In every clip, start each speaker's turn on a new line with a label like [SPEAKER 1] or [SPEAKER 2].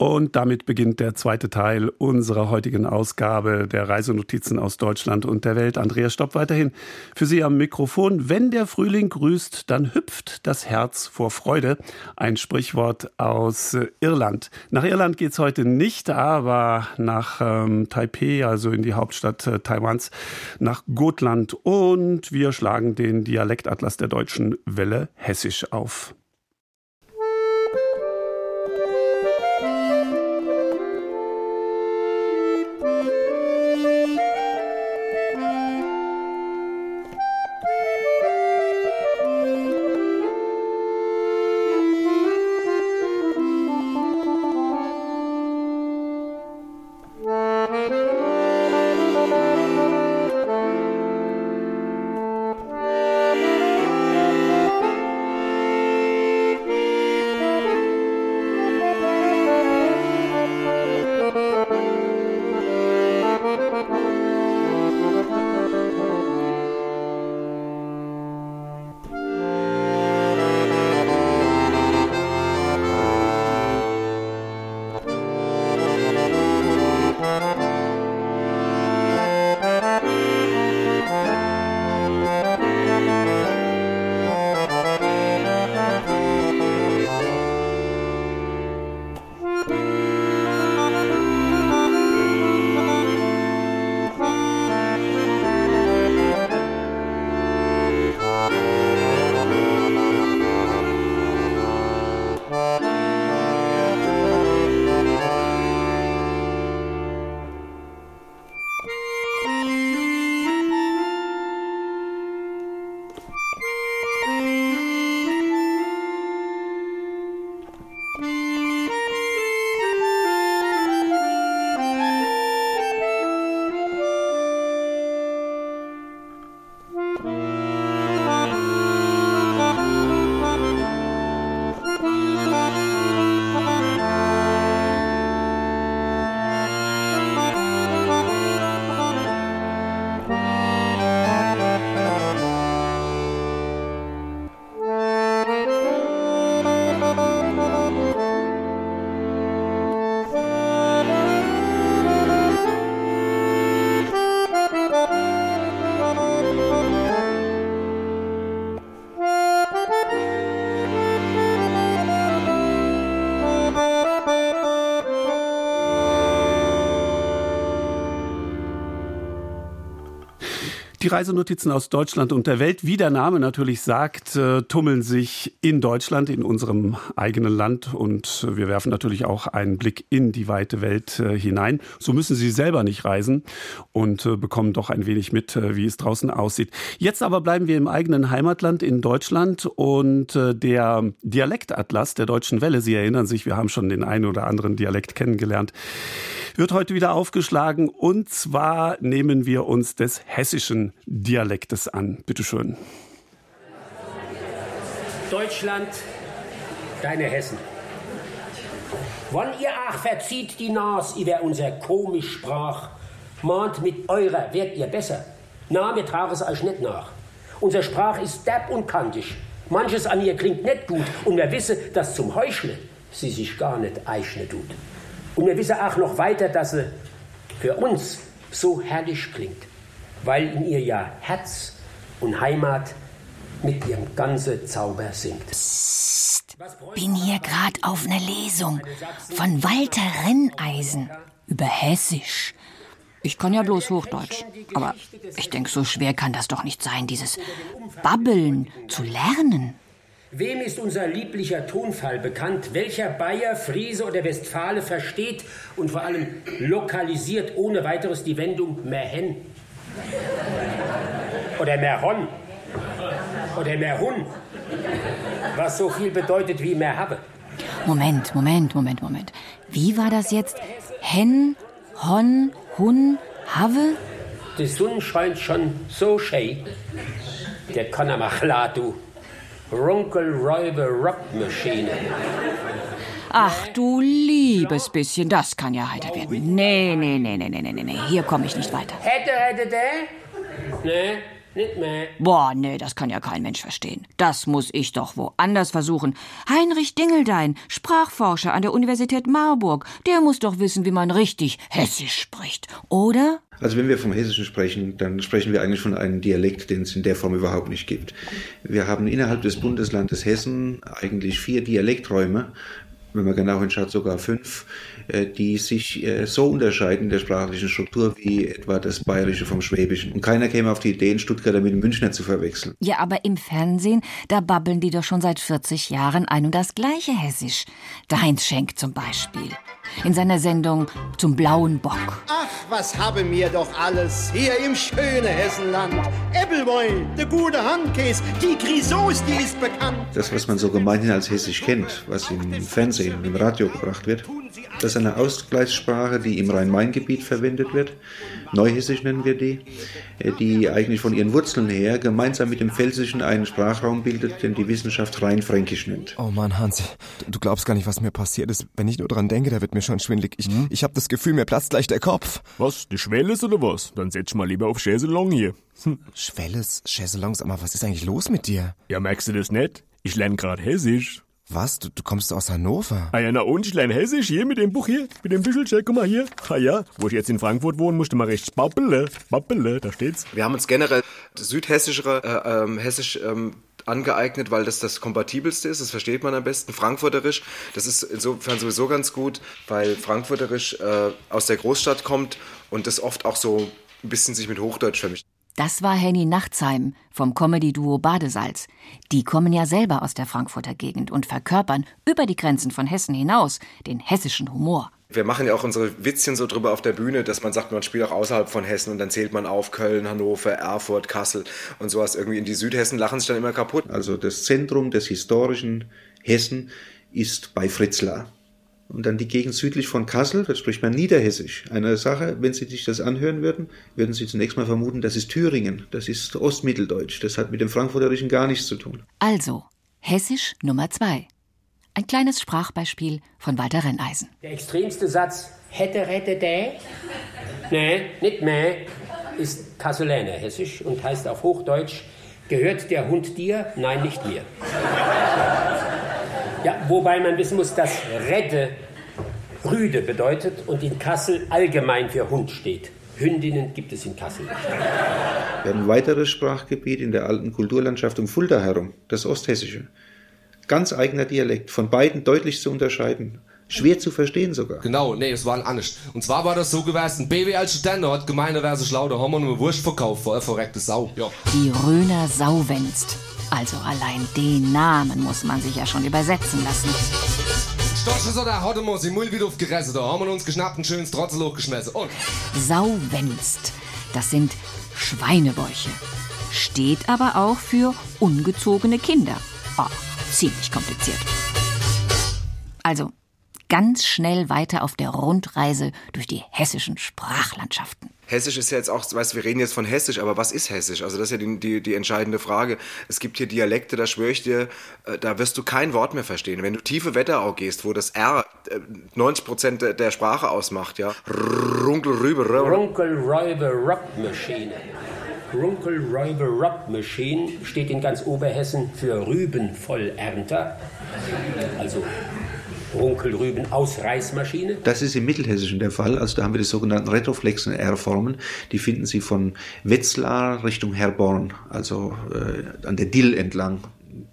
[SPEAKER 1] Und damit beginnt der zweite Teil unserer heutigen Ausgabe der Reisenotizen aus Deutschland und der Welt. Andreas Stopp weiterhin für Sie am Mikrofon. Wenn der Frühling grüßt, dann hüpft das Herz vor Freude. Ein Sprichwort aus Irland. Nach Irland geht's heute nicht, aber nach ähm, Taipei, also in die Hauptstadt äh, Taiwans, nach Gotland. Und wir schlagen den Dialektatlas der deutschen Welle hessisch auf. Reisenotizen aus Deutschland und der Welt, wie der Name natürlich sagt, äh, tummeln sich in Deutschland, in unserem eigenen Land. Und wir werfen natürlich auch einen Blick in die weite Welt äh, hinein. So müssen Sie selber nicht reisen und äh, bekommen doch ein wenig mit, wie es draußen aussieht. Jetzt aber bleiben wir im eigenen Heimatland in Deutschland und der Dialektatlas der Deutschen Welle, Sie erinnern sich, wir haben schon den einen oder anderen Dialekt kennengelernt, wird heute wieder aufgeschlagen. Und zwar nehmen wir uns des hessischen Dialektes an. Bitte schön.
[SPEAKER 2] Deutschland, deine Hessen. Wann ihr ach verzieht die Nas über unser komisch Sprach, mahnt mit eurer werdet ihr besser. Na, wir tragen es euch nicht nach. Unser Sprach ist derb und kantig. Manches an ihr klingt nicht gut und wir wissen, dass zum Heuchle sie sich gar nicht eichne tut. Und wir wissen auch noch weiter, dass sie für uns so herrlich klingt, weil in ihr ja Herz und Heimat mit ihrem ganzen Zauber singt.
[SPEAKER 3] Psst, bin hier gerade auf einer Lesung von Walter Renneisen über Hessisch. Ich kann ja bloß Hochdeutsch, aber ich denke, so schwer kann das doch nicht sein, dieses Babbeln zu lernen.
[SPEAKER 2] Wem ist unser lieblicher Tonfall bekannt? Welcher Bayer, Friese oder Westfale versteht und vor allem lokalisiert ohne weiteres die Wendung Merhen? Oder Merhon? Oder Merhun? Was so viel bedeutet wie Merhabe.
[SPEAKER 3] Moment, Moment, Moment, Moment. Wie war das jetzt? Hen, Hon, Hun, Have?
[SPEAKER 2] Die Sonne scheint schon so schön. Der er klar, du. Runkelräuber Rockmaschine.
[SPEAKER 3] Ach du liebes bisschen, das kann ja heiter werden. Nee, nee, nee, nee, nee, nee, nee, hier komme ich nicht weiter.
[SPEAKER 2] Hätte, hätte, der? Nee, Nicht mehr.
[SPEAKER 3] Boah, nee, das kann ja kein Mensch verstehen. Das muss ich doch woanders versuchen. Heinrich Dingeldein, Sprachforscher an der Universität Marburg, der muss doch wissen, wie man richtig Hessisch spricht, oder?
[SPEAKER 4] Also wenn wir vom Hessischen sprechen, dann sprechen wir eigentlich von einem Dialekt, den es in der Form überhaupt nicht gibt. Wir haben innerhalb des Bundeslandes Hessen eigentlich vier Dialekträume, wenn man genau hinschaut, sogar fünf, die sich äh, so unterscheiden in der sprachlichen Struktur wie etwa das Bayerische vom Schwäbischen. Und keiner käme auf die Idee, einen Stuttgarter mit Münchner zu verwechseln.
[SPEAKER 3] Ja, aber im Fernsehen, da babbeln die doch schon seit 40 Jahren ein und das gleiche Hessisch. Der Heinz Schenk zum Beispiel. In seiner Sendung Zum blauen Bock.
[SPEAKER 5] Ach, was haben wir doch alles hier im schönen Hessenland. Äppelwein, der gute Handkäse, die Grisos, die ist bekannt.
[SPEAKER 4] Das, was man so gemeinhin als Hessisch kennt, was im Fernsehen, im Radio gebracht wird, das ist eine Ausgleichssprache, die im Rhein-Main-Gebiet verwendet wird. Neuhessisch nennen wir die, äh, die eigentlich von ihren Wurzeln her gemeinsam mit dem Pfälzischen einen Sprachraum bildet, den die Wissenschaft Rhein-Fränkisch nennt.
[SPEAKER 6] Oh Mann, Hans, du glaubst gar nicht, was mir passiert ist. Wenn ich nur dran denke, da wird mir schon schwindlig. Ich, hm? ich habe das Gefühl, mir platzt gleich der Kopf.
[SPEAKER 7] Was, die Schwelles oder was? Dann setz mal lieber auf Chaiselong hier.
[SPEAKER 6] Hm. Schwelles, Chaiselongs, aber was ist eigentlich los mit dir?
[SPEAKER 7] Ja, merkst du das nicht? Ich lerne gerade Hessisch.
[SPEAKER 6] Was? Du, du kommst aus Hannover?
[SPEAKER 7] Ah ja, na und, ich lerne Hessisch hier mit dem Buch hier, mit dem Büschelcheck, guck mal hier. Ah ja, wo ich jetzt in Frankfurt wohne, musste mal recht babbele, babbele, da steht's.
[SPEAKER 8] Wir haben uns generell südhessischere, äh, ähm, hessisch, ähm, angeeignet, weil das das kompatibelste ist, das versteht man am besten. Frankfurterisch, das ist insofern sowieso ganz gut, weil Frankfurterisch äh, aus der Großstadt kommt und das oft auch so ein bisschen sich mit Hochdeutsch vermischt.
[SPEAKER 3] Das war Henny Nachtsheim vom Comedy-Duo Badesalz. Die kommen ja selber aus der Frankfurter Gegend und verkörpern über die Grenzen von Hessen hinaus den hessischen Humor.
[SPEAKER 8] Wir machen ja auch unsere Witzchen so drüber auf der Bühne, dass man sagt, man spielt auch außerhalb von Hessen und dann zählt man auf Köln, Hannover, Erfurt, Kassel und sowas. Irgendwie in die Südhessen lachen sich dann immer kaputt.
[SPEAKER 4] Also das Zentrum des historischen Hessen ist bei Fritzlar. Und dann die Gegend südlich von Kassel, da spricht man Niederhessisch. Eine Sache, wenn Sie sich das anhören würden, würden Sie zunächst mal vermuten, das ist Thüringen, das ist Ostmitteldeutsch. Das hat mit dem Frankfurterischen gar nichts zu tun.
[SPEAKER 3] Also, Hessisch Nummer zwei. Ein kleines Sprachbeispiel von Walter Renneisen.
[SPEAKER 2] Der extremste Satz, hätte, rette, dä? Nee, nicht mehr, ist Kasseläner Hessisch und heißt auf Hochdeutsch, gehört der Hund dir? Nein, nicht mir. Ja, wobei man wissen muss, dass Redde Rüde bedeutet und in Kassel allgemein für Hund steht. Hündinnen gibt es in Kassel nicht.
[SPEAKER 4] Ein weiteres Sprachgebiet in der alten Kulturlandschaft um Fulda herum, das Osthessische. Ganz eigener Dialekt, von beiden deutlich zu unterscheiden. Schwer zu verstehen sogar.
[SPEAKER 9] Genau, nee, es war ein anders. Und zwar war das so gewesen, BW als Student hat gemeint, er schlau, da haben wir nur Wurst verkauft, vor verreckte Sau. Ja.
[SPEAKER 3] Die Röner Sauwenst. Also allein den Namen muss man sich ja schon übersetzen lassen.
[SPEAKER 9] Da hatte man sie Müll wieder aufgerissen. Da haben wir uns geschnappt und schönes Trotzelhoch geschmissen. Und?
[SPEAKER 3] Sauwenst. Das sind Schweinebäuche. Steht aber auch für ungezogene Kinder. Oh, ziemlich kompliziert. Also, ganz schnell weiter auf der Rundreise durch die hessischen Sprachlandschaften.
[SPEAKER 8] Hessisch ist ja jetzt auch, weißt du, wir reden jetzt von Hessisch, aber was ist Hessisch? Also das ist ja die, die, die entscheidende Frage. Es gibt hier Dialekte, da schwöre ich dir, äh, da wirst du kein Wort mehr verstehen. Wenn du tiefe Wetterau gehst, wo das R 90 äh, Prozent der Sprache ausmacht, ja. Runkel, rüber,
[SPEAKER 2] Runkel, Räuber, Rockmaschine. Runkel, Räuber, Rockmaschine steht in ganz Oberhessen für Rübenvollernter. Also Runkelrüben Ausreißmaschine?
[SPEAKER 4] Das ist im Mittelhessischen der Fall. Also da haben wir die sogenannten retroflexen R-Formen. Die finden Sie von Wetzlar Richtung Herborn, also äh, an der Dill entlang.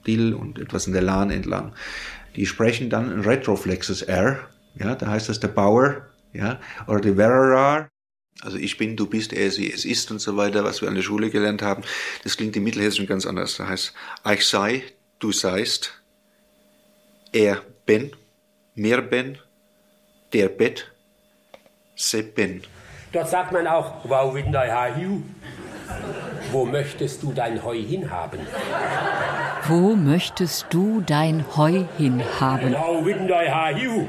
[SPEAKER 4] Dill und etwas in der Lahn entlang. Die sprechen dann ein retroflexes R. Ja, da heißt das der Bauer, ja, oder der Werrer. Also ich bin, du bist, er, sie, es ist und so weiter, was wir an der Schule gelernt haben. Das klingt im Mittelhessischen ganz anders. Da heißt, ich sei, du seist, er bin, mir ben, der Bet, se ben.
[SPEAKER 2] Dort sagt man auch, Hiu. Wo möchtest du dein Heu hinhaben?
[SPEAKER 3] Wo möchtest du dein Heu hinhaben?
[SPEAKER 2] Hiu.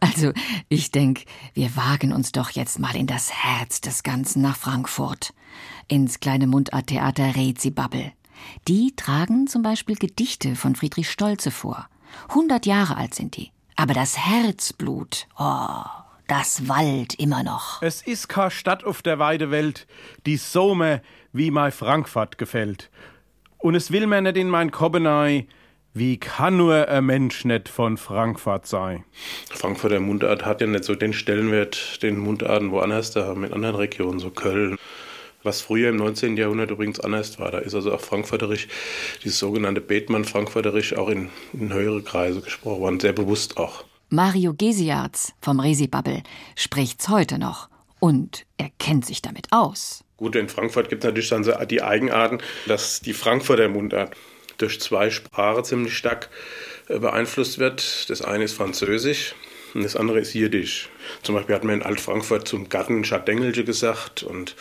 [SPEAKER 3] Also, ich denke, wir wagen uns doch jetzt mal in das Herz des Ganzen nach Frankfurt. Ins kleine Mundarttheater Rezi-Babbel. Die tragen zum Beispiel Gedichte von Friedrich Stolze vor. Hundert Jahre alt sind die. Aber das Herzblut, oh, das Wald immer noch.
[SPEAKER 10] Es ist keine Stadt auf der weite Welt, die so mir wie mein Frankfurt gefällt. Und es will mir nicht in mein Kobenei, wie kann nur ein Mensch nicht von Frankfurt sein?
[SPEAKER 11] Frankfurter Mundart hat ja nicht so den Stellenwert, den Mundarten woanders da haben, in anderen Regionen, so Köln. Was früher im 19. Jahrhundert übrigens anders war. Da ist also auch Frankfurterisch, dieses sogenannte Bethmann-Frankfurterisch, auch in, in höhere Kreise gesprochen worden, sehr bewusst auch.
[SPEAKER 3] Mario Gesiarz vom Resi-Bubble spricht's heute noch und er kennt sich damit aus.
[SPEAKER 11] Gut, in Frankfurt gibt es natürlich dann die Eigenarten, dass die Frankfurter Mundart durch zwei Sprachen ziemlich stark äh, beeinflusst wird. Das eine ist Französisch und das andere ist Jiddisch. Zum Beispiel hat man in Alt-Frankfurt zum Gatten Chardengelsche gesagt und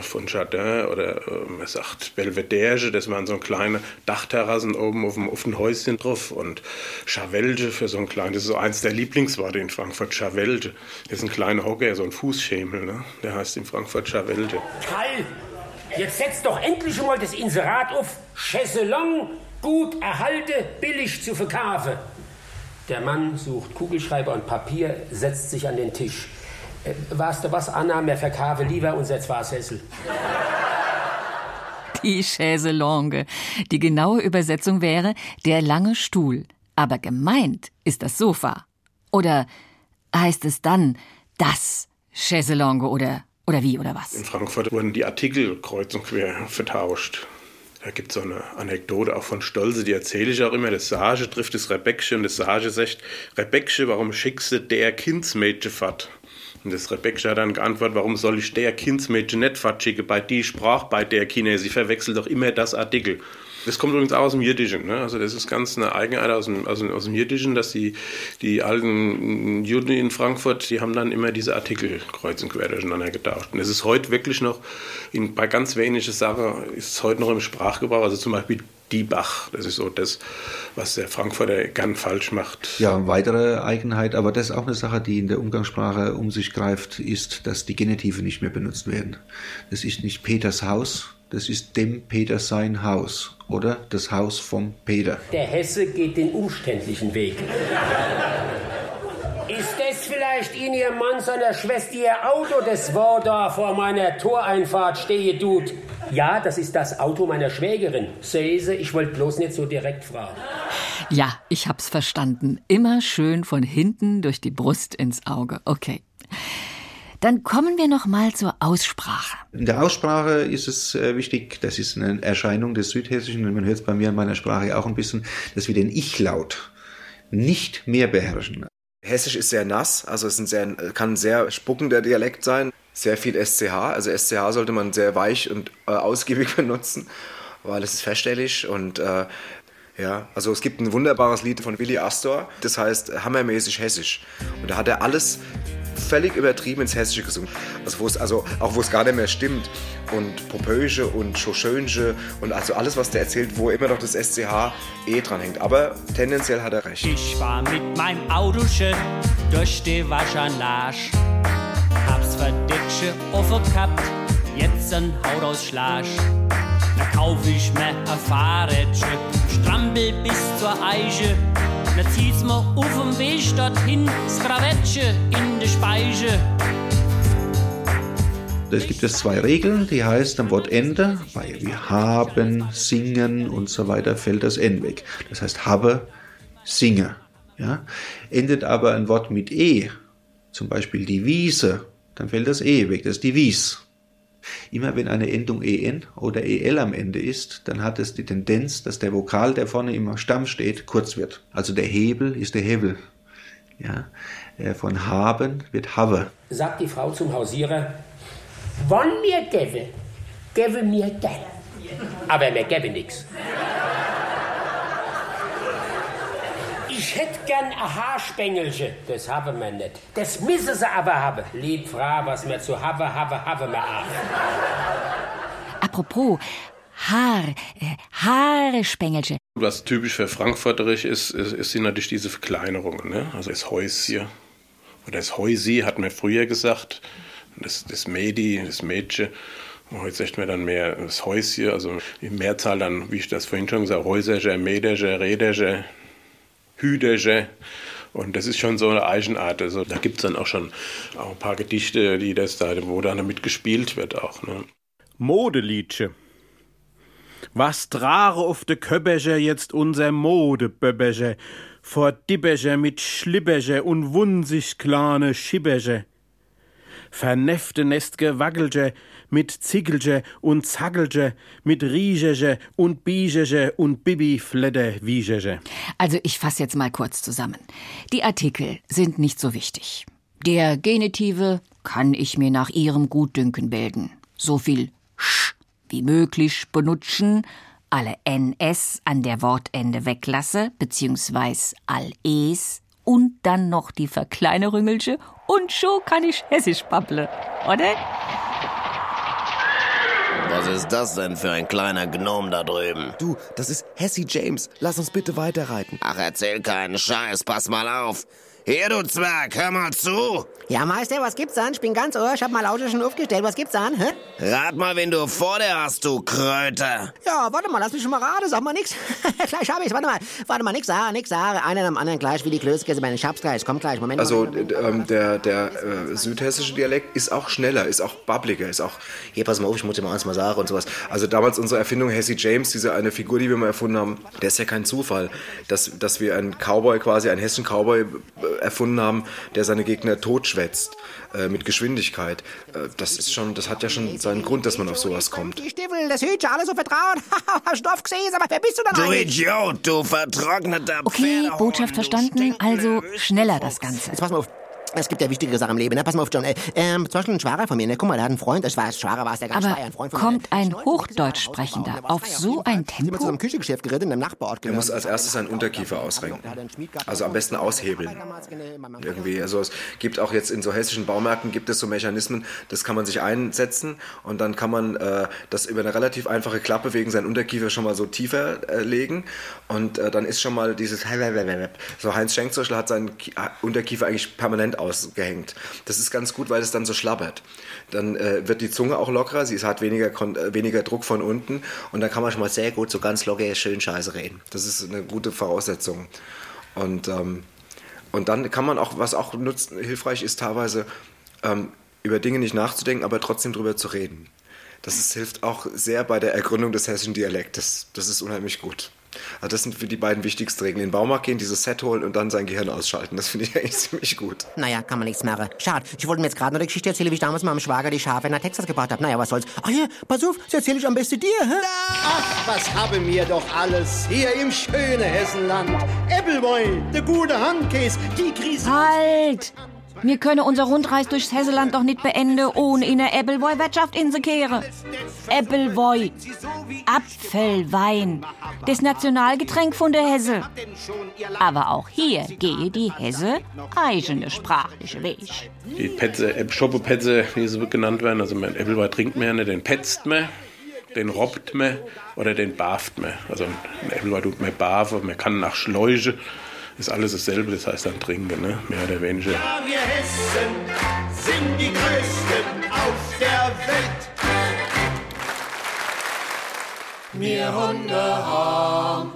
[SPEAKER 11] von Jardin oder äh, man sagt Belvedere, das waren so kleine Dachterrassen oben auf dem, auf dem Häuschen drauf und Chavelge für so ein kleines, das ist so eins der Lieblingsworte in Frankfurt, Chavelge. Das ist ein kleiner Hocker, so ein Fußschemel, ne? der heißt in Frankfurt Chavelge.
[SPEAKER 2] Karl, Jetzt setzt doch endlich mal das Inserat auf. Chaiselong, gut erhalte, billig zu verkaufen. Der Mann sucht Kugelschreiber und Papier, setzt sich an den Tisch. Äh, weißt du was, Anna, mir verkaufe lieber unser Zwei-Sessel.
[SPEAKER 3] Die Chaiselongue. Die genaue Übersetzung wäre der lange Stuhl. Aber gemeint ist das Sofa. Oder heißt es dann das Chaiselongue oder oder wie, oder was?
[SPEAKER 11] In Frankfurt wurden die Artikel kreuz und quer vertauscht. Da gibt es so eine Anekdote auch von Stolze, die erzähle ich auch immer. Das Sage trifft das Rebeckche und das Sage sagt, Rebeckche, warum schickst du der Kindsmädchen fort? Und das Rebeckche hat dann geantwortet, warum soll ich der Kindsmädchen nicht fortschicken? Bei die Sprach, bei der Kinder, sie verwechselt doch immer das Artikel. Das kommt übrigens auch aus dem Jiddischen. Ne? Also das ist ganz eine Eigenheit aus dem, aus aus dem Jiddischen, dass die, die alten Juden in Frankfurt, die haben dann immer diese Artikel kreuz und quer durcheinander getauscht. Und es ist heute wirklich noch, in, bei ganz wenigen Sachen ist es heute noch im Sprachgebrauch, also zum Beispiel die Bach. Das ist so das, was der Frankfurter gern falsch macht.
[SPEAKER 4] Ja, weitere Eigenheit, aber das ist auch eine Sache, die in der Umgangssprache um sich greift, ist, dass die Genitive nicht mehr benutzt werden. Das ist nicht Peters Haus, das ist dem Peter sein Haus oder das Haus vom Peter.
[SPEAKER 2] Der Hesse geht den umständlichen Weg. Ist das vielleicht in Ihr Mann seiner Schwester Ihr Auto, das war da vor meiner Toreinfahrt stehe tut? Ja, das ist das Auto meiner Schwägerin. Sehen Sie, ich wollte bloß nicht so direkt fragen.
[SPEAKER 3] Ja, ich hab's verstanden. Immer schön von hinten durch die Brust ins Auge. Okay. Dann kommen wir noch mal zur Aussprache.
[SPEAKER 4] In der Aussprache ist es äh, wichtig, das ist eine Erscheinung des Südhessischen, und man hört es bei mir in meiner Sprache auch ein bisschen, dass wir den Ich-Laut nicht mehr beherrschen.
[SPEAKER 8] Hessisch ist sehr nass, also es sehr, kann ein sehr spuckender Dialekt sein. Sehr viel SCH, also SCH sollte man sehr weich und äh, ausgiebig benutzen, weil es ist feststellig und äh, ja, also es gibt ein wunderbares Lied von Willy Astor, das heißt hammermäßig hessisch. Und da hat er alles völlig übertrieben ins Hessische gesungen. Also, wo es, also auch wo es gar nicht mehr stimmt. Und Popöische und Schoschönsche und also alles, was der erzählt, wo immer noch das SCH eh dran hängt. Aber tendenziell hat er recht.
[SPEAKER 12] Ich war mit meinem Autochen durch die Waschanlage. Hab's verdicke offen gehabt, jetzt ein Hautausschlag. Da kauf ich mir ein Fahrrädchen, strampel bis zur Eiche. Da zieht's mir auf dem Weg dorthin, das Krawettchen in die Speiche.
[SPEAKER 4] Es gibt es zwei Regeln, die heißt am Wortende, bei wir haben, singen und so weiter, fällt das N weg. Das heißt habe, singe. Ja? Endet aber ein Wort mit E, zum Beispiel die Wiese, dann fällt das E weg, das ist die Wies. Immer wenn eine Endung en oder el am Ende ist, dann hat es die Tendenz, dass der Vokal, der vorne im Stamm steht, kurz wird. Also der Hebel ist der Hebel. Ja, äh, von haben wird have.
[SPEAKER 2] Sagt die Frau zum Hausierer, wann mir gebe, gebe mir dann. Aber mir gebe nix. Ich hätte gern ein Haarspengelchen. Das haben wir nicht. Das müssen sie aber haben. Lieb Frau, was wir zu haben, haben, haben wir auch.
[SPEAKER 3] Apropos, Haar, äh, Haarespengelchen.
[SPEAKER 11] Was typisch für Frankfurterisch ist, ist, ist natürlich diese Verkleinerungen. Ne? Also das Häuschen oder das Häusi hat man früher gesagt. Das, das Mädi, das Mädchen. Heute sagt man dann mehr das Häuschen, also die Mehrzahl dann, wie ich das vorhin schon gesagt habe, Häuserche, Mäderche, Räderche, Hüderche. Und das ist schon so eine Eigenart. Also da gibt es dann auch schon auch ein paar Gedichte, die das da, wo dann damit gespielt wird auch. Ne?
[SPEAKER 10] Modeliedche. Was trage auf de Köbbeche jetzt unser Modeböbbeche, vor Dibbeche mit Schlibbeche und wunzig klane Schibbeche. Vernefte Nestge Waggelche mit Ziggelche und Zaggelche, mit Riecheche und Biecheche und Bibi Fledde Wiecheche.
[SPEAKER 3] Also ich fasse jetzt mal kurz zusammen. Die Artikel sind nicht so wichtig. Der Genitive kann ich mir nach ihrem Gutdünken bilden. So viel sch wie möglich benutzen, alle ns an der Wortende weglasse, beziehungsweise all es und dann noch die Verkleinerüngelsche und schon kann ich hessisch babble, oder?
[SPEAKER 13] Was ist das denn für ein kleiner Gnom da drüben?
[SPEAKER 6] Du, das ist Hessie James. Lass uns bitte weiterreiten.
[SPEAKER 13] Ach, erzähl keinen Scheiß, pass mal auf. Hier, du Zwerg, hör mal zu.
[SPEAKER 14] Ja, Meister, was gibt's an? Ich bin ganz ohr, ich hab mal lauter schon aufgestellt. Was gibt's an, hä?
[SPEAKER 13] Rat mal, wen du vor dir hast, du Kröte.
[SPEAKER 14] Ja, warte mal, lass mich schon mal raten, sag mal nix. gleich hab ich's, warte mal. Warte mal, nix sagen, nix sagen. Einer am anderen gleich wie die Klößkäse bei den Schabs gleich. Komm gleich, Moment.
[SPEAKER 8] Also
[SPEAKER 14] Moment,
[SPEAKER 8] ähm, der, der äh, südhessische Dialekt ist auch schneller, ist auch bubbliger, ist auch,
[SPEAKER 14] hier pass mal auf, ich muss dir mal eins mal sagen und sowas.
[SPEAKER 8] Also damals unsere Erfindung Hessie James, diese eine Figur, die wir mal erfunden haben, der ist ja kein Zufall, dass, dass wir einen Cowboy quasi, einen hessischen Cowboy äh, erfunden haben, der seine Gegner totschwätzt äh, mit Geschwindigkeit. Äh, das ist schon, das hat ja schon seinen Grund, dass man auf sowas kommt.
[SPEAKER 14] Die Stiefel, das Hütchen, alles so vertrauen. Stoff gesehen, aber wer bist du denn
[SPEAKER 13] Du? Idiot, du vertrockneter
[SPEAKER 3] Okay, Botschaft verstanden, also schneller das Ganze.
[SPEAKER 14] Jetzt pass mal auf. Es gibt ja wichtige Sachen im Leben. Ne? Pass mal auf, John. Äh, ähm, zum Beispiel ein Schwager von mir. Ne? Guck mal, der hat einen Freund. Ich weiß, Schwager war es, der ganz
[SPEAKER 3] Aber
[SPEAKER 14] ein Freund von
[SPEAKER 3] kommt ein Hochdeutschsprechender auf so ein
[SPEAKER 14] Sind wir zu
[SPEAKER 3] Tempo?
[SPEAKER 14] einem Küchengeschäft geritten in einem Nachbarort.
[SPEAKER 8] Er muss als erstes seinen Unterkiefer ausrenken. Also am besten aushebeln. Irgendwie. Also es gibt auch jetzt in so hessischen Baumärkten gibt es so Mechanismen, das kann man sich einsetzen und dann kann man äh, das über eine relativ einfache Klappe wegen seinen Unterkiefer schon mal so tiefer äh, legen und äh, dann ist schon mal dieses so Heinz Schenk zum Beispiel hat seinen äh, Unterkiefer eigentlich permanent ausgehängt. Das ist ganz gut, weil es dann so schlabbert. Dann äh, wird die Zunge auch lockerer, sie hat weniger, äh, weniger Druck von unten und dann kann man schon mal sehr gut so ganz locker schön Scheiße reden. Das ist eine gute Voraussetzung. Und ähm, und dann kann man auch, was auch nutzt, hilfreich ist, teilweise ähm, über Dinge nicht nachzudenken, aber trotzdem drüber zu reden. Das ist, hilft auch sehr bei der Ergründung des hessischen Dialektes. Das ist unheimlich gut. Also das sind für die beiden wichtigsten Regeln. In den Baumarkt gehen, dieses Set holen und dann sein Gehirn ausschalten. Das finde ich eigentlich ziemlich gut.
[SPEAKER 14] Naja, kann man nichts machen. Schade. Ich wollte mir jetzt gerade noch die Geschichte erzählen, wie ich damals meinem Schwager die Schafe nach Texas gebracht habe. Naja, was soll's. Ah ja, pass auf, das erzähle ich am besten dir, hä?
[SPEAKER 5] Ach, was haben wir doch alles hier im schönen Hessenland. Appleboy, der gute Handkäse, die Krise.
[SPEAKER 3] Halt! Wir können unser Rundreis durchs Hesseland doch nicht beenden, ohne in der Appleboy-Wirtschaft in se kehre. Appleboy. Apfelwein. Das Nationalgetränk von der Hesse. Aber auch hier gehe die Hesse eigene sprachliche Weg.
[SPEAKER 11] Die Petze, äh, Schoppepetze, wie sie genannt werden, also mein Äppelwein trinkt man ja nicht, den petzt man, den robbt man oder den barft man. Also ein Äppelwein tut man barfen, man kann nach Schläuche, ist alles dasselbe, das heißt dann trinken, ne? mehr oder weniger.
[SPEAKER 5] Ja, wir Hessen sind die Größten auf der Welt.
[SPEAKER 15] Wir Hunde haben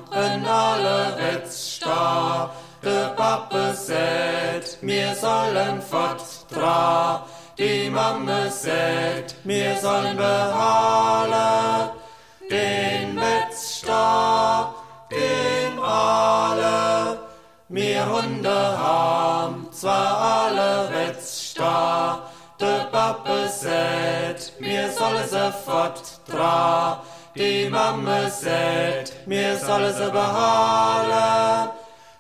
[SPEAKER 15] alle Wetzstar, de Pappe sät, wir sollen fortdra, die Mamme sät, wir sollen behalten, den Hunde haben zwar alle Wetzstar, de Pappe sät, mir soll sie fortdra, die Mamme sät, mir soll sie behalten,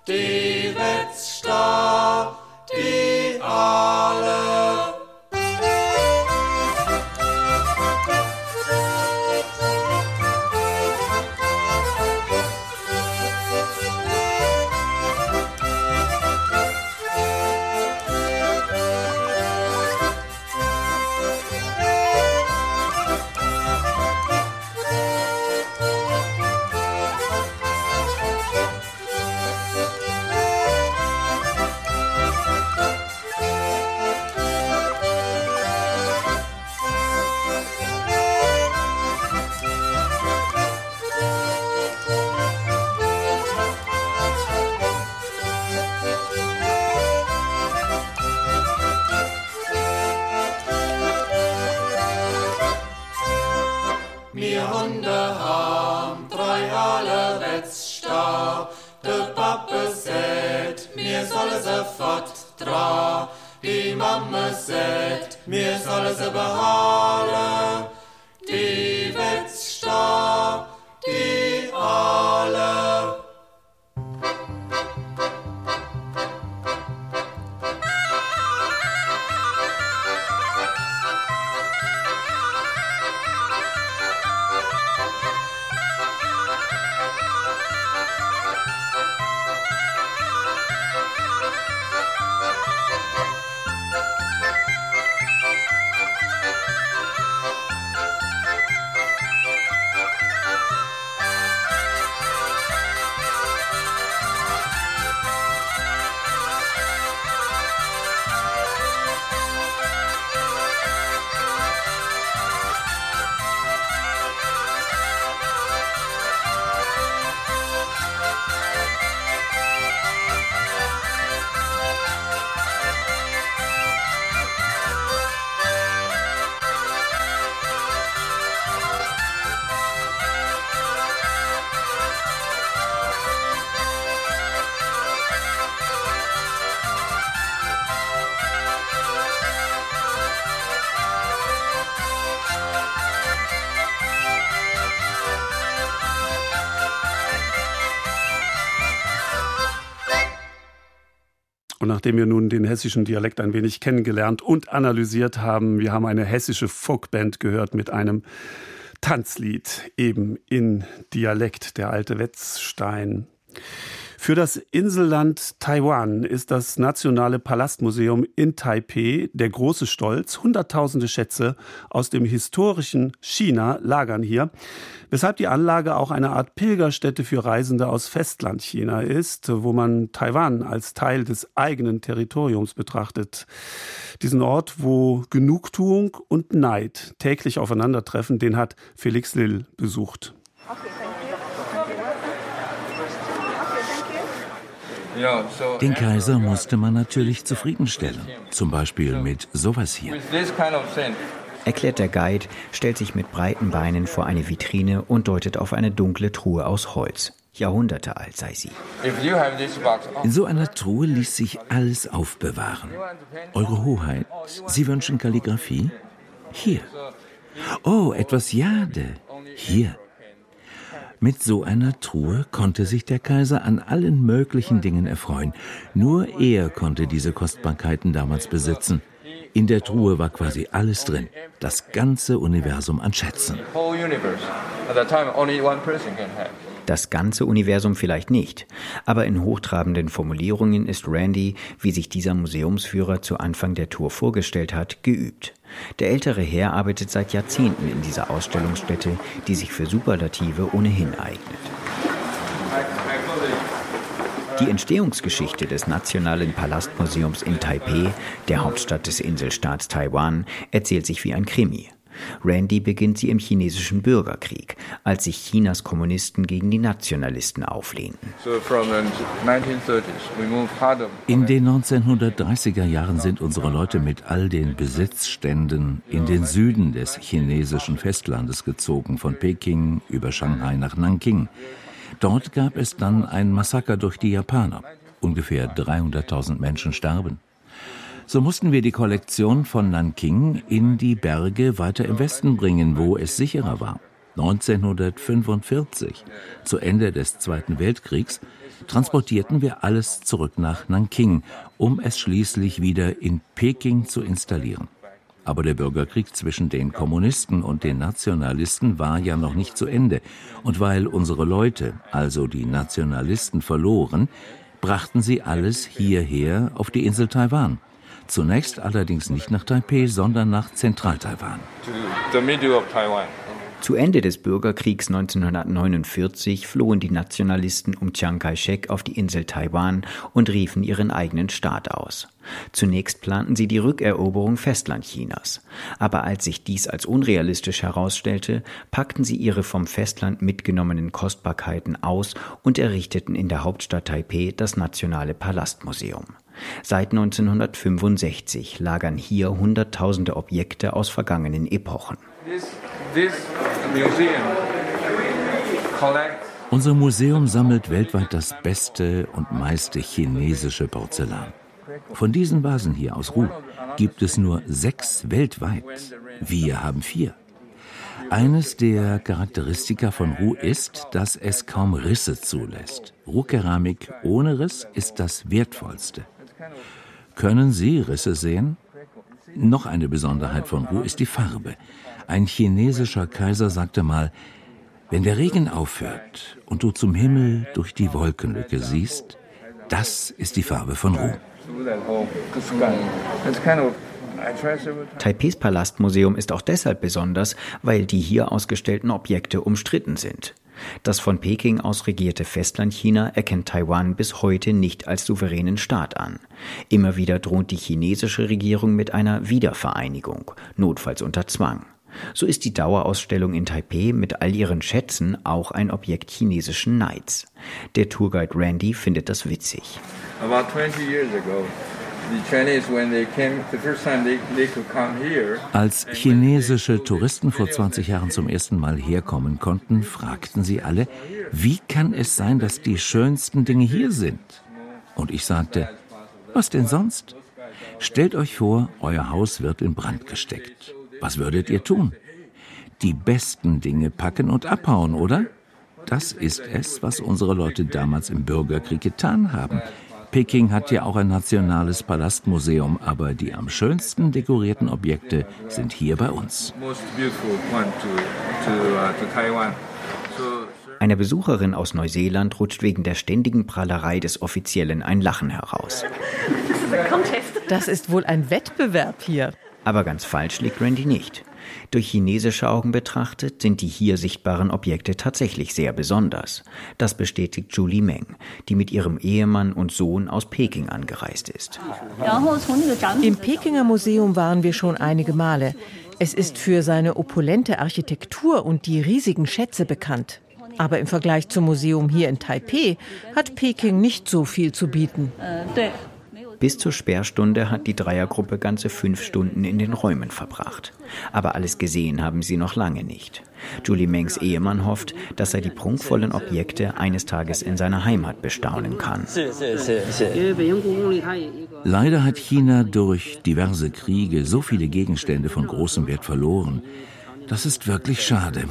[SPEAKER 15] die Wetzstar, Sagt, mir soll sie behalten.
[SPEAKER 1] Nachdem wir nun den hessischen Dialekt ein wenig kennengelernt und analysiert haben, wir haben eine hessische Folkband gehört mit einem Tanzlied eben in Dialekt, der alte Wetzstein. Für das Inselland Taiwan ist das Nationale Palastmuseum in Taipeh der große Stolz. Hunderttausende Schätze aus dem historischen China lagern hier, weshalb die Anlage auch eine Art Pilgerstätte für Reisende aus Festlandchina ist, wo man Taiwan als Teil des eigenen Territoriums betrachtet. Diesen Ort, wo Genugtuung und Neid täglich aufeinandertreffen, den hat Felix Lill besucht.
[SPEAKER 16] Den Kaiser musste man natürlich zufriedenstellen. Zum Beispiel mit sowas hier.
[SPEAKER 17] Erklärt der Guide, stellt sich mit breiten Beinen vor eine Vitrine und deutet auf eine dunkle Truhe aus Holz. Jahrhunderte alt sei sie.
[SPEAKER 16] In so einer Truhe ließ sich alles aufbewahren. Eure Hoheit, Sie wünschen Kalligraphie? Hier. Oh, etwas Jade. Hier. Mit so einer Truhe konnte sich der Kaiser an allen möglichen Dingen erfreuen. Nur er konnte diese Kostbarkeiten damals besitzen. In der Truhe war quasi alles drin, das ganze Universum an Schätzen.
[SPEAKER 17] Das ganze Universum vielleicht nicht, aber in hochtrabenden Formulierungen ist Randy, wie sich dieser Museumsführer zu Anfang der Tour vorgestellt hat, geübt. Der ältere Herr arbeitet seit Jahrzehnten in dieser Ausstellungsstätte, die sich für Superlative ohnehin eignet. Die Entstehungsgeschichte des Nationalen Palastmuseums in Taipeh, der Hauptstadt des Inselstaats Taiwan, erzählt sich wie ein Krimi. Randy beginnt sie im chinesischen Bürgerkrieg, als sich Chinas Kommunisten gegen die Nationalisten auflehnten.
[SPEAKER 16] In den 1930er Jahren sind unsere Leute mit all den Besitzständen in den Süden des chinesischen Festlandes gezogen, von Peking über Shanghai nach Nanking. Dort gab es dann ein Massaker durch die Japaner. Ungefähr 300.000 Menschen starben. So mussten wir die Kollektion von Nanking in die Berge weiter im Westen bringen, wo es sicherer war. 1945, zu Ende des Zweiten Weltkriegs, transportierten wir alles zurück nach Nanking, um es schließlich wieder in Peking zu installieren. Aber der Bürgerkrieg zwischen den Kommunisten und den Nationalisten war ja noch nicht zu Ende. Und weil unsere Leute, also die Nationalisten, verloren, brachten sie alles hierher auf die Insel Taiwan. Zunächst allerdings nicht nach Taipeh, sondern nach Zentral-Taiwan.
[SPEAKER 17] Zu Ende des Bürgerkriegs 1949 flohen die Nationalisten um Chiang Kai-shek auf die Insel Taiwan und riefen ihren eigenen Staat aus. Zunächst planten sie die Rückeroberung Festlandchinas. Aber als sich dies als unrealistisch herausstellte, packten sie ihre vom Festland mitgenommenen Kostbarkeiten aus und errichteten in der Hauptstadt Taipeh das Nationale Palastmuseum. Seit 1965 lagern hier Hunderttausende Objekte aus vergangenen Epochen.
[SPEAKER 16] Unser Museum sammelt weltweit das beste und meiste chinesische Porzellan. Von diesen Vasen hier aus Ruh gibt es nur sechs weltweit. Wir haben vier. Eines der Charakteristika von Ruh ist, dass es kaum Risse zulässt. Ruhkeramik ohne Riss ist das wertvollste. Können Sie Risse sehen? Noch eine Besonderheit von Ruh ist die Farbe. Ein chinesischer Kaiser sagte mal, wenn der Regen aufhört und du zum Himmel durch die Wolkenlücke siehst, das ist die Farbe von Ruh.
[SPEAKER 17] Taipehs Palastmuseum ist auch deshalb besonders, weil die hier ausgestellten Objekte umstritten sind. Das von Peking aus regierte Festlandchina erkennt Taiwan bis heute nicht als souveränen Staat an. Immer wieder droht die chinesische Regierung mit einer Wiedervereinigung, notfalls unter Zwang. So ist die Dauerausstellung in Taipeh mit all ihren Schätzen auch ein Objekt chinesischen Neids. Der Tourguide Randy findet das witzig.
[SPEAKER 18] About 20 years ago,
[SPEAKER 16] als chinesische Touristen vor 20 Jahren zum ersten Mal herkommen konnten, fragten sie alle, wie kann es sein, dass die schönsten Dinge hier sind? Und ich sagte, was denn sonst? Stellt euch vor, euer Haus wird in Brand gesteckt. Was würdet ihr tun? Die besten Dinge packen und abhauen, oder? Das ist es, was unsere Leute damals im Bürgerkrieg getan haben. Peking hat ja auch ein nationales Palastmuseum, aber die am schönsten dekorierten Objekte sind hier bei uns.
[SPEAKER 17] Einer Besucherin aus Neuseeland rutscht wegen der ständigen Prahlerei des Offiziellen ein Lachen heraus.
[SPEAKER 19] Das ist wohl ein Wettbewerb hier.
[SPEAKER 17] Aber ganz falsch liegt Randy nicht. Durch chinesische Augen betrachtet sind die hier sichtbaren Objekte tatsächlich sehr besonders. Das bestätigt Julie Meng, die mit ihrem Ehemann und Sohn aus Peking angereist ist.
[SPEAKER 19] Im Pekinger Museum waren wir schon einige Male. Es ist für seine opulente Architektur und die riesigen Schätze bekannt. Aber im Vergleich zum Museum hier in Taipeh hat Peking nicht so viel zu bieten.
[SPEAKER 17] Bis zur Sperrstunde hat die Dreiergruppe ganze fünf Stunden in den Räumen verbracht. Aber alles gesehen haben sie noch lange nicht. Julie Mengs Ehemann hofft, dass er die prunkvollen Objekte eines Tages in seiner Heimat bestaunen kann.
[SPEAKER 16] Leider hat China durch diverse Kriege so viele Gegenstände von großem Wert verloren. Das ist wirklich schade.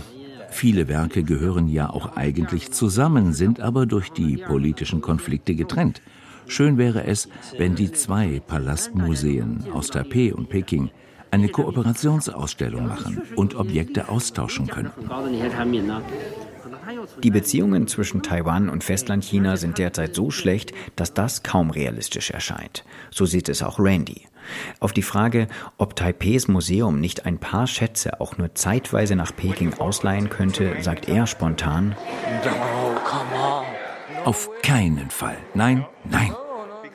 [SPEAKER 16] Viele Werke gehören ja auch eigentlich zusammen, sind aber durch die politischen Konflikte getrennt. Schön wäre es, wenn die zwei Palastmuseen aus Taipeh und Peking eine Kooperationsausstellung machen und Objekte austauschen könnten.
[SPEAKER 17] Die Beziehungen zwischen Taiwan und Festlandchina sind derzeit so schlecht, dass das kaum realistisch erscheint. So sieht es auch Randy. Auf die Frage, ob Taipehs Museum nicht ein paar Schätze auch nur zeitweise nach Peking ausleihen könnte, sagt er spontan:
[SPEAKER 16] Auf keinen Fall. Nein, nein.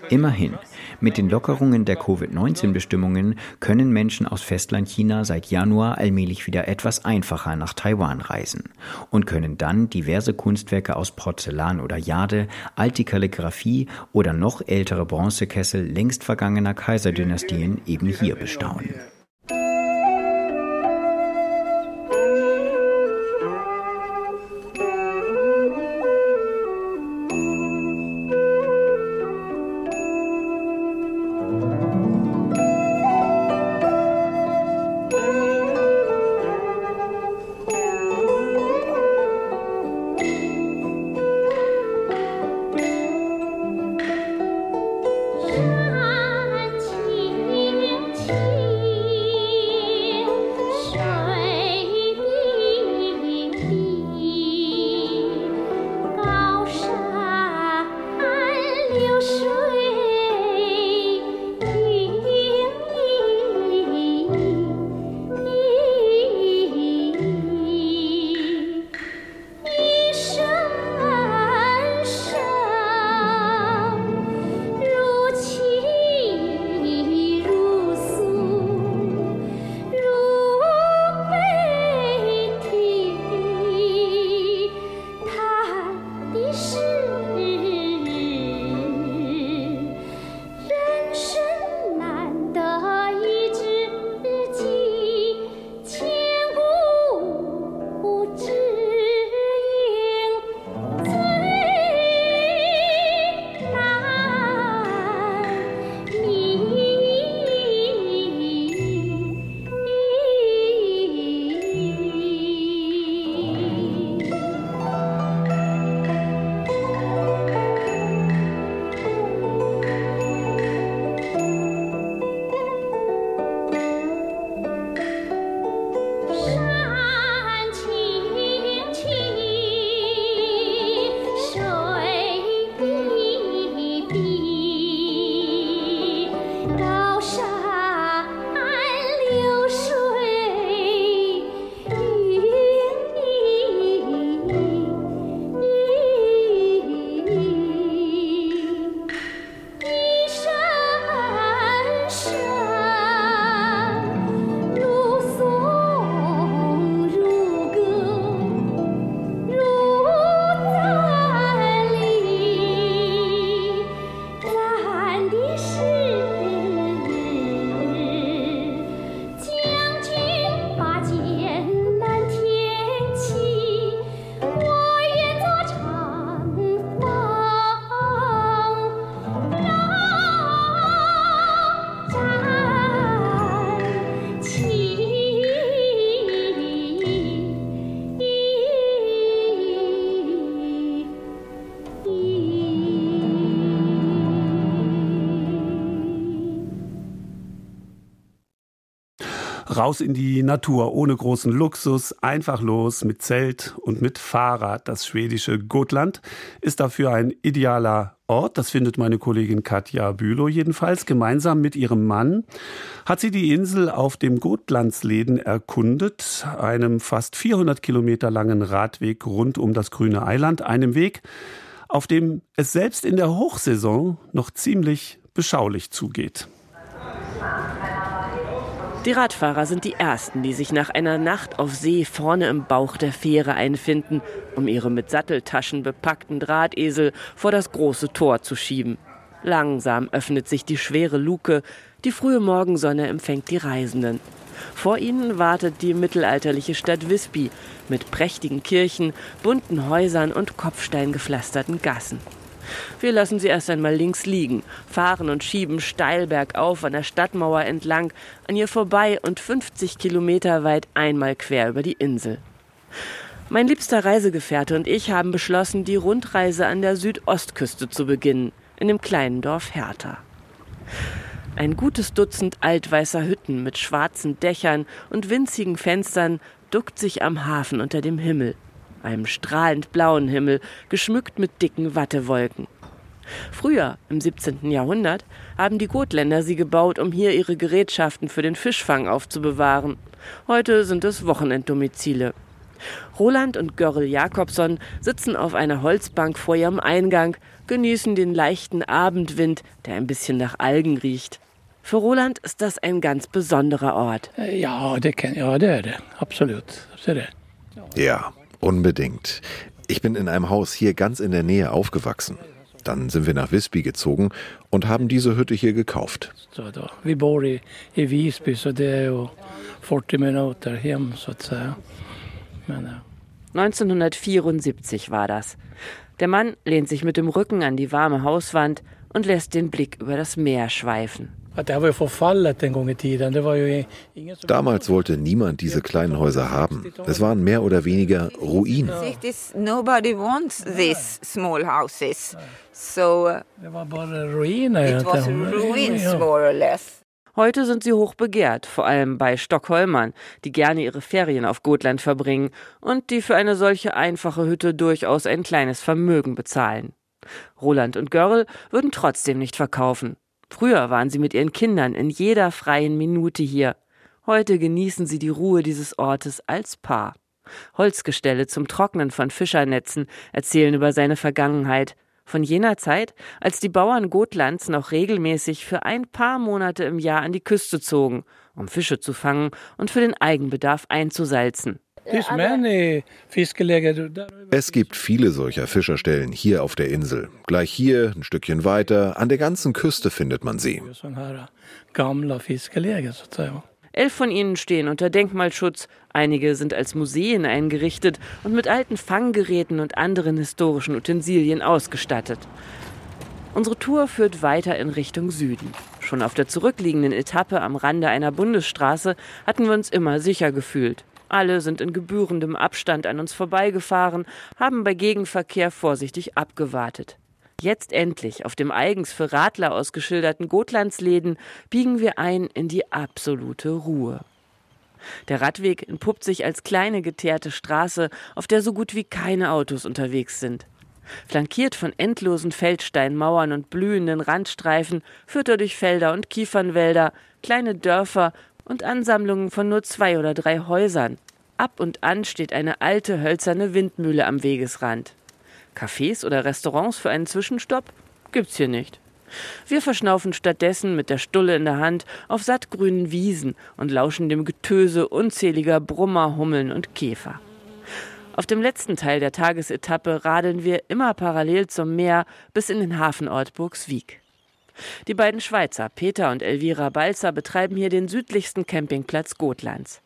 [SPEAKER 17] Immerhin, mit den Lockerungen der Covid-19-Bestimmungen können Menschen aus Festlandchina seit Januar allmählich wieder etwas einfacher nach Taiwan reisen und können dann diverse Kunstwerke aus Porzellan oder Jade, alte Kalligraphie oder noch ältere Bronzekessel längst vergangener Kaiserdynastien eben hier bestaunen.
[SPEAKER 1] Raus in die Natur, ohne großen Luxus, einfach los mit Zelt und mit Fahrrad. Das schwedische Gotland ist dafür ein idealer Ort. Das findet meine Kollegin Katja Bülow jedenfalls. Gemeinsam mit ihrem Mann hat sie die Insel auf dem Gotlandsleden erkundet, einem fast 400 Kilometer langen Radweg rund um das grüne Eiland, einem Weg, auf dem es selbst in der Hochsaison noch ziemlich beschaulich zugeht.
[SPEAKER 20] Die Radfahrer sind die Ersten, die sich nach einer Nacht auf See vorne im Bauch der Fähre einfinden, um ihre mit Satteltaschen bepackten Drahtesel vor das große Tor zu schieben. Langsam öffnet sich die schwere Luke, die frühe Morgensonne empfängt die Reisenden. Vor ihnen wartet die mittelalterliche Stadt Visby mit prächtigen Kirchen, bunten Häusern und kopfsteingepflasterten Gassen. Wir lassen sie erst einmal links liegen, fahren und schieben steil bergauf an der Stadtmauer entlang, an ihr vorbei und 50 Kilometer weit einmal quer über die Insel. Mein liebster Reisegefährte und ich haben beschlossen, die Rundreise an der Südostküste zu beginnen, in dem kleinen Dorf Hertha. Ein gutes Dutzend altweißer Hütten mit schwarzen Dächern und winzigen Fenstern duckt sich am Hafen unter dem Himmel einem strahlend blauen Himmel, geschmückt mit dicken Wattewolken. Früher, im 17. Jahrhundert, haben die Gotländer sie gebaut, um hier ihre Gerätschaften für den Fischfang aufzubewahren. Heute sind es Wochenenddomizile. Roland und Görrel Jakobson sitzen auf einer Holzbank vor ihrem Eingang, genießen den leichten Abendwind, der ein bisschen nach Algen riecht. Für Roland ist das ein ganz besonderer Ort.
[SPEAKER 21] Ja, det kan, ja, det är det. Absolut.
[SPEAKER 22] Ja, Unbedingt. Ich bin in einem Haus hier ganz in der Nähe aufgewachsen. Dann sind wir nach Visby gezogen und haben diese Hütte hier gekauft.
[SPEAKER 21] Wir bor i, i Visby, är 40 minuter hem så att säga. Men,
[SPEAKER 20] 1974 war das. Der Mann lehnt sich mit dem Rücken an die warme Hauswand und lässt den Blick über das Meer schweifen.
[SPEAKER 22] Damals wollte niemand diese kleinen Häuser haben. Es waren mehr oder weniger Ruinen.
[SPEAKER 23] Nobody wants these small houses. So it was ruins more or less.
[SPEAKER 20] Heute sind sie hoch begehrt, vor allem bei Stockholmern, die gerne ihre Ferien auf Gotland verbringen und die für eine solche einfache Hütte durchaus ein kleines Vermögen bezahlen. Roland und Görl würden trotzdem nicht verkaufen. Früher waren sie mit ihren Kindern in jeder freien Minute hier. Heute genießen sie die Ruhe dieses Ortes als Paar. Holzgestelle zum Trocknen von Fischernetzen erzählen über seine Vergangenheit, von jener Zeit, als die Bauern Gotlands noch regelmäßig für ein paar Monate im Jahr an die Küste zogen, um Fische zu fangen und für den Eigenbedarf einzusalzen.
[SPEAKER 22] Es gibt viele solcher Fischerstellen hier auf der Insel. Gleich hier, ein Stückchen weiter, an der ganzen Küste findet man sie.
[SPEAKER 20] Elf von ihnen stehen unter Denkmalschutz, einige sind als Museen eingerichtet und mit alten Fanggeräten und anderen historischen Utensilien ausgestattet. Unsere Tour führt weiter in Richtung Süden. Schon auf der zurückliegenden Etappe am Rande einer Bundesstraße hatten wir uns immer sicher gefühlt. Alle sind in gebührendem Abstand an uns vorbeigefahren, haben bei Gegenverkehr vorsichtig abgewartet. Jetzt endlich, auf dem eigens für Radler ausgeschilderten Gotlandsläden, biegen wir ein in die absolute Ruhe. Der Radweg entpuppt sich als kleine geteerte Straße, auf der so gut wie keine Autos unterwegs sind. Flankiert von endlosen Feldsteinmauern und blühenden Randstreifen führt er durch Felder und Kiefernwälder, kleine Dörfer und Ansammlungen von nur zwei oder drei Häusern. Ab und an steht eine alte hölzerne Windmühle am Wegesrand. Cafés oder Restaurants für einen Zwischenstopp gibt's hier nicht. Wir verschnaufen stattdessen mit der Stulle in der Hand auf sattgrünen Wiesen und lauschen dem Getöse unzähliger Brummer, Hummeln und Käfer. Auf dem letzten Teil der Tagesetappe radeln wir immer parallel zum Meer bis in den Hafenort Burgswijk. Die beiden Schweizer, Peter und Elvira Balzer, betreiben hier den südlichsten Campingplatz Gotlands.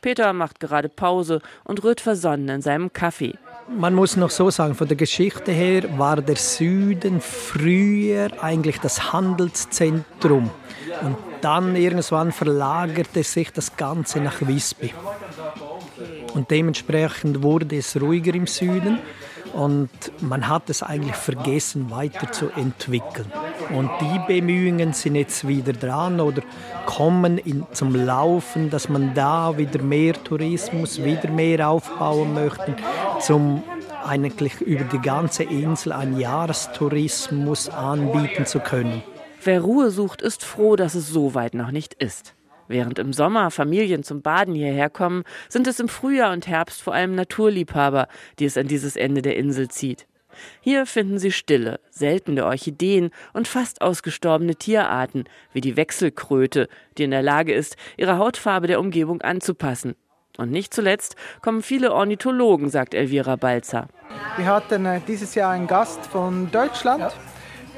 [SPEAKER 20] Peter macht gerade Pause und rührt versonnen in seinem Kaffee.
[SPEAKER 24] Man muss noch so sagen, von der Geschichte her war der Süden früher eigentlich das Handelszentrum. Und dann irgendwann verlagerte sich das Ganze nach Visby. Und dementsprechend wurde es ruhiger im Süden und man hat es eigentlich vergessen weiterzuentwickeln. Und die Bemühungen sind jetzt wieder dran oder kommen in, zum Laufen, dass man da wieder mehr Tourismus, wieder mehr aufbauen möchte, zum eigentlich über die ganze Insel einen Jahrestourismus anbieten zu können.
[SPEAKER 20] Wer Ruhe sucht, ist froh, dass es so weit noch nicht ist. Während im Sommer Familien zum Baden hierher kommen, sind es im Frühjahr und Herbst vor allem Naturliebhaber, die es an dieses Ende der Insel zieht. Hier finden Sie Stille, seltene Orchideen und fast ausgestorbene Tierarten, wie die Wechselkröte, die in der Lage ist, ihre Hautfarbe der Umgebung anzupassen. Und nicht zuletzt kommen viele Ornithologen, sagt Elvira Balzer.
[SPEAKER 25] Wir hatten äh, dieses Jahr einen Gast von Deutschland.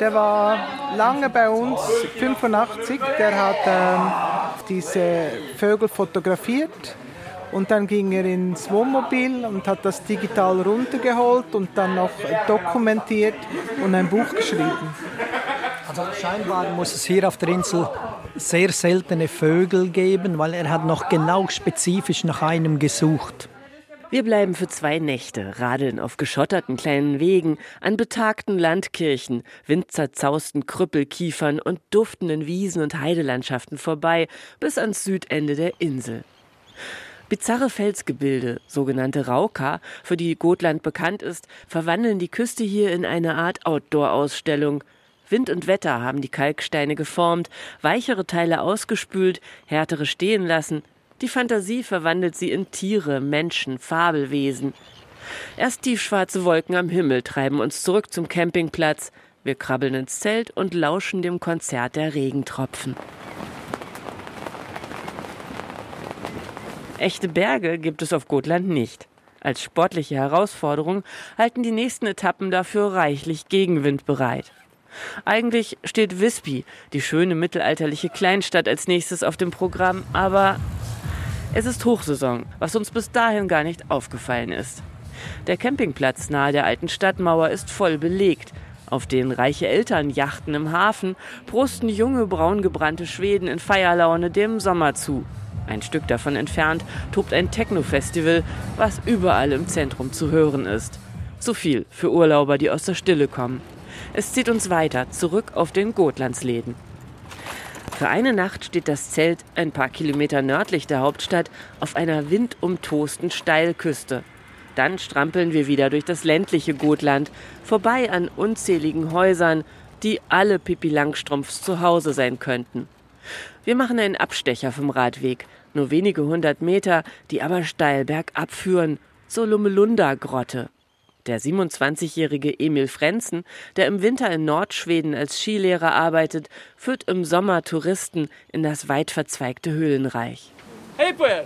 [SPEAKER 25] Der war lange bei uns, 85. Der hat ähm, diese Vögel fotografiert und dann ging er ins Wohnmobil und hat das digital runtergeholt und dann noch dokumentiert und ein Buch geschrieben.
[SPEAKER 24] Also scheinbar muss es hier auf der Insel sehr seltene Vögel geben, weil er hat noch genau spezifisch nach einem gesucht.
[SPEAKER 20] Wir bleiben für zwei Nächte, radeln auf geschotterten kleinen Wegen, an betagten Landkirchen, windzerzaussten Krüppelkiefern und duftenden Wiesen und Heidelandschaften vorbei, bis ans Südende der Insel. Bizarre Felsgebilde, sogenannte Rauka, für die Gotland bekannt ist, verwandeln die Küste hier in eine Art Outdoor-Ausstellung. Wind und Wetter haben die Kalksteine geformt, weichere Teile ausgespült, härtere stehen lassen. Die Fantasie verwandelt sie in Tiere, Menschen, Fabelwesen. Erst tiefschwarze Wolken am Himmel treiben uns zurück zum Campingplatz. Wir krabbeln ins Zelt und lauschen dem Konzert der Regentropfen. Echte Berge gibt es auf Gotland nicht. Als sportliche Herausforderung halten die nächsten Etappen dafür reichlich Gegenwind bereit. Eigentlich steht Visby, die schöne mittelalterliche Kleinstadt, als nächstes auf dem Programm, aber es ist Hochsaison, was uns bis dahin gar nicht aufgefallen ist. Der Campingplatz nahe der alten Stadtmauer ist voll belegt. Auf den reiche Eltern jachten im Hafen, brusten junge braungebrannte Schweden in Feierlaune dem Sommer zu. Ein Stück davon entfernt tobt ein Techno-Festival, was überall im Zentrum zu hören ist. Zu viel für Urlauber, die aus der Stille kommen. Es zieht uns weiter, zurück auf den Gotlandsläden. Für eine Nacht steht das Zelt ein paar Kilometer nördlich der Hauptstadt auf einer windumtosten Steilküste. Dann strampeln wir wieder durch das ländliche Gotland, vorbei an unzähligen Häusern, die alle Pippi Langstrumpfs zu Hause sein könnten. Wir machen einen Abstecher vom Radweg, nur wenige hundert Meter, die aber steil bergab führen, zur Lummelunda-Grotte. Der 27-jährige Emil Frenzen, der im Winter in Nordschweden als Skilehrer arbeitet, führt im Sommer Touristen in das weit verzweigte Höhlenreich.
[SPEAKER 26] Hey, Puer.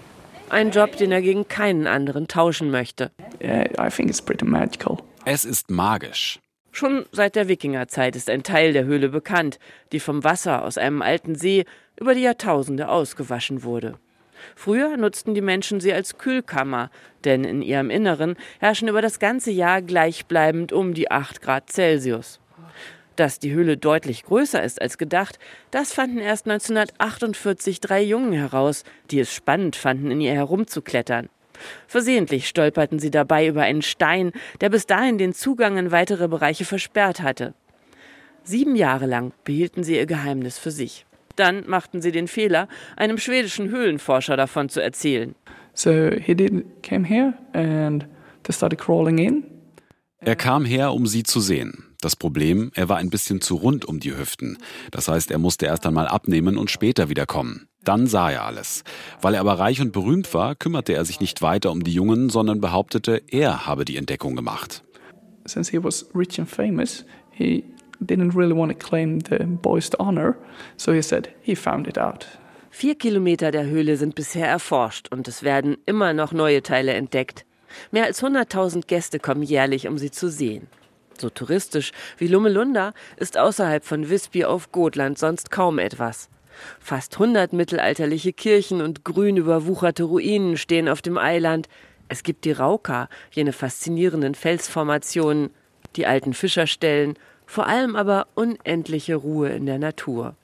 [SPEAKER 20] Ein Job, den er gegen keinen anderen tauschen möchte.
[SPEAKER 26] Yeah, I think it's pretty magical.
[SPEAKER 27] Es ist magisch.
[SPEAKER 20] Schon seit der Wikingerzeit ist ein Teil der Höhle bekannt, die vom Wasser aus einem alten See über die Jahrtausende ausgewaschen wurde. Früher nutzten die Menschen sie als Kühlkammer, denn in ihrem Inneren herrschen über das ganze Jahr gleichbleibend um die 8 Grad Celsius. Dass die Höhle deutlich größer ist als gedacht, das fanden erst 1948 drei Jungen heraus, die es spannend fanden, in ihr herumzuklettern. Versehentlich stolperten sie dabei über einen Stein, der bis dahin den Zugang in weitere Bereiche versperrt hatte. Sieben Jahre lang behielten sie ihr Geheimnis für sich. Dann machten sie den Fehler, einem schwedischen Höhlenforscher davon zu erzählen.
[SPEAKER 26] So he did came here and they started crawling in.
[SPEAKER 27] Er kam her, um sie zu sehen. Das Problem, er war ein bisschen zu rund um die Hüften. Das heißt, er musste erst einmal abnehmen und später wiederkommen. Dann sah er alles. Weil er aber reich und berühmt war, kümmerte er sich nicht weiter um die Jungen, sondern behauptete, er habe die Entdeckung gemacht.
[SPEAKER 26] Since he was rich and famous, he didn't really want to claim the boys' honor, so he said he found it out.
[SPEAKER 20] Vier Kilometer der Höhle sind bisher erforscht und es werden immer noch neue Teile entdeckt. Mehr als 100.000 Gäste kommen jährlich, um sie zu sehen. So touristisch wie Lummelunda ist außerhalb von Visby auf Gotland sonst kaum etwas. Fast 100 mittelalterliche Kirchen und grün überwucherte Ruinen stehen auf dem Eiland. Es gibt die Rauka, jene faszinierenden Felsformationen, die alten Fischerstellen vor allem aber unendliche Ruhe in der Natur.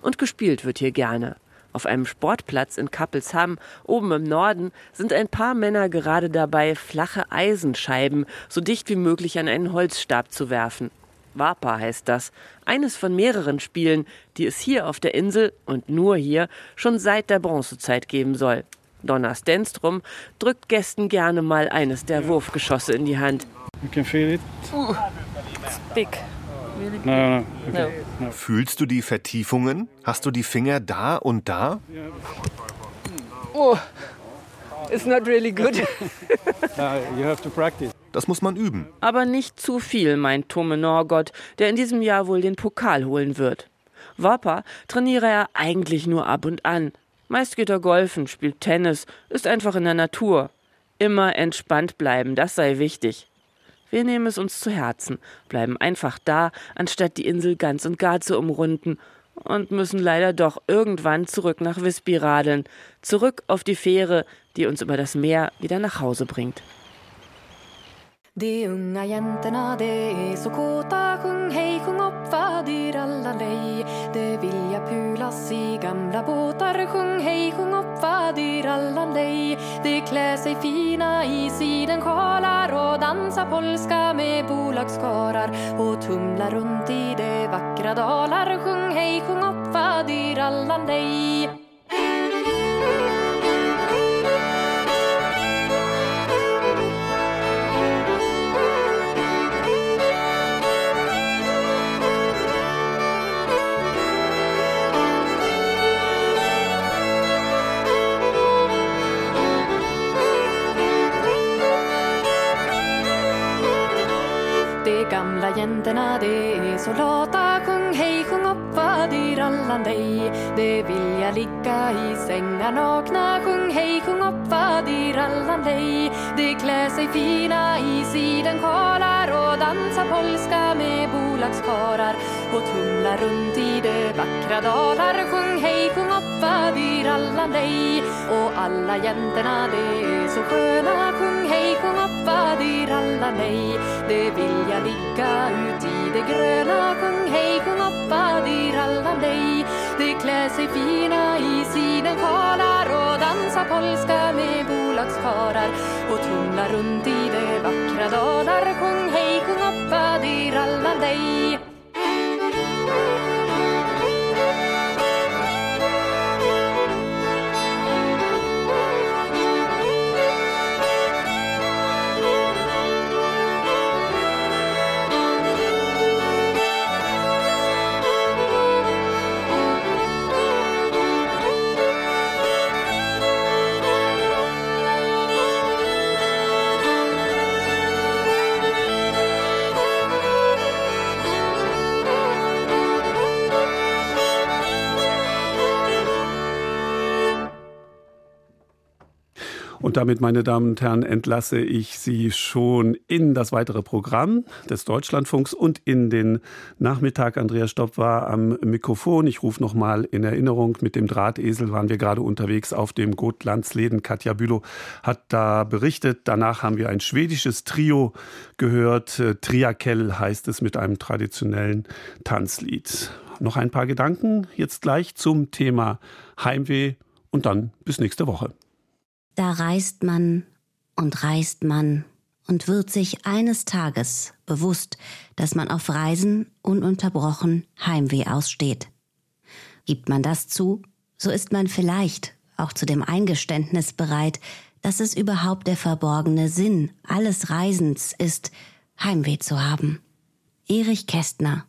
[SPEAKER 20] Und gespielt wird hier gerne. Auf einem Sportplatz in Kappelsham, oben im Norden, sind ein paar Männer gerade dabei, flache Eisenscheiben so dicht wie möglich an einen Holzstab zu werfen. Wapa heißt das. Eines von mehreren Spielen, die es hier auf der Insel und nur hier schon seit der Bronzezeit geben soll. Donna Stenstrom drückt Gästen gerne mal eines der Wurfgeschosse in die Hand.
[SPEAKER 21] You can feel it.
[SPEAKER 20] Uh, it's big.
[SPEAKER 21] No, no. Okay. no.
[SPEAKER 28] Fühlst du die Vertiefungen? Hast du die Finger da und da?
[SPEAKER 20] Oh, it's not really good.
[SPEAKER 21] You have to practice.
[SPEAKER 28] Das muss man üben.
[SPEAKER 20] Aber nicht zu viel, meint Tome Norgott, der in diesem Jahr wohl den Pokal holen wird. Wappa trainiere er eigentlich nur ab und an. Meist geht er golfen, spielt Tennis, ist einfach in der Natur. Immer entspannt bleiben, das sei wichtig. Wir nehmen es uns zu Herzen, bleiben einfach da, anstatt die Insel ganz und gar zu umrunden und müssen leider doch irgendwann zurück nach Visby radeln, zurück auf die Fähre, die uns über das Meer wieder nach Hause bringt.
[SPEAKER 29] De unga jäntorna, de är så kåta. Sjung hej, sjung upp fadirallalej De vilja pulas i gamla båtar. Sjung hej, sjung upp fadirallalej De klär sig fina i sidensjalar och dansar polska med bolagskarar och tumlar runt i de vackra dalar. Sjung hej, sjung upp fadirallalej gamla jäntorna, de är så lata Sjung hej, sjung upp fadirallan dig De vilja ligga i sängar nakna Sjung hej, sjung upp fadirallan dig De klär sig fina i sidenkalar och dansar polska med bolagskarar och tumlar runt i de vackra dalar Sjung hej, sjung upp fadirallan dig och alla jäntorna, de är så sköna Sjung hej, sjung hoppa diralla nej Det vill jag ligga ut i det gröna. Sjung hej, sjung hoppa diralla nej Det klär sig fina i sidenkalar och dansar polska med bolagskarlar och tumlar runt i det vackra dalar. Sjung hej, sjung hoppa diralla nej
[SPEAKER 1] Und damit, meine Damen und Herren, entlasse ich Sie schon in das weitere Programm des Deutschlandfunks und in den Nachmittag. Andreas Stopp war am Mikrofon. Ich rufe noch mal in Erinnerung, mit dem Drahtesel waren wir gerade unterwegs auf dem Gotlandsleden. Katja Bülow hat da berichtet. Danach haben wir ein schwedisches Trio gehört. Triakel heißt es mit einem traditionellen Tanzlied. Noch ein paar Gedanken jetzt gleich zum Thema Heimweh und dann bis nächste Woche.
[SPEAKER 30] Da reist man und reist man und wird sich eines Tages bewusst, dass man auf Reisen ununterbrochen Heimweh aussteht. Gibt man das zu, so ist man vielleicht auch zu dem Eingeständnis bereit, dass es überhaupt der verborgene Sinn alles Reisens ist, Heimweh zu haben. Erich Kästner